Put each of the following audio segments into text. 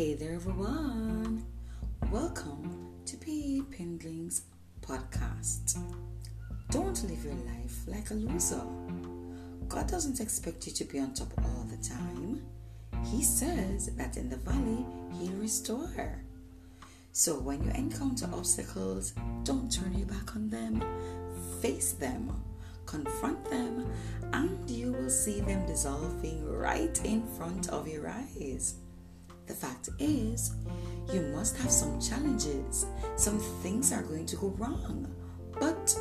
Hey there, everyone. Welcome to Peepindling's podcast. Don't live your life like a loser. God doesn't expect you to be on top all the time. He says that in the valley, He'll restore. So when you encounter obstacles, don't turn your back on them. Face them, confront them, and you will see them dissolving right in front of your eyes. The fact is, you must have some challenges. Some things are going to go wrong. But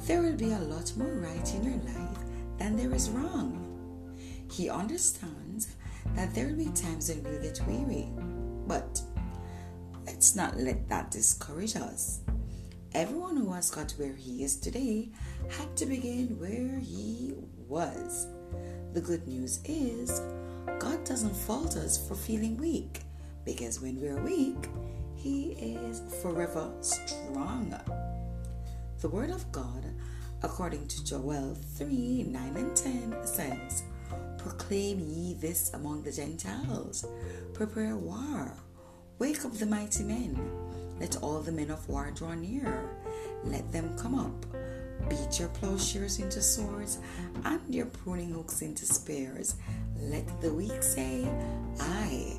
there will be a lot more right in your life than there is wrong. He understands that there will be times when we'll get weary. But let's not let that discourage us. Everyone who has got where he is today had to begin where he was. The good news is, God doesn't fault us for feeling weak because when we're weak, He is forever strong. The Word of God, according to Joel 3 9 and 10, says, Proclaim ye this among the Gentiles, prepare war, wake up the mighty men, let all the men of war draw near, let them come up Beat your plowshares into swords and your pruning hooks into spears. Let the weak say, I.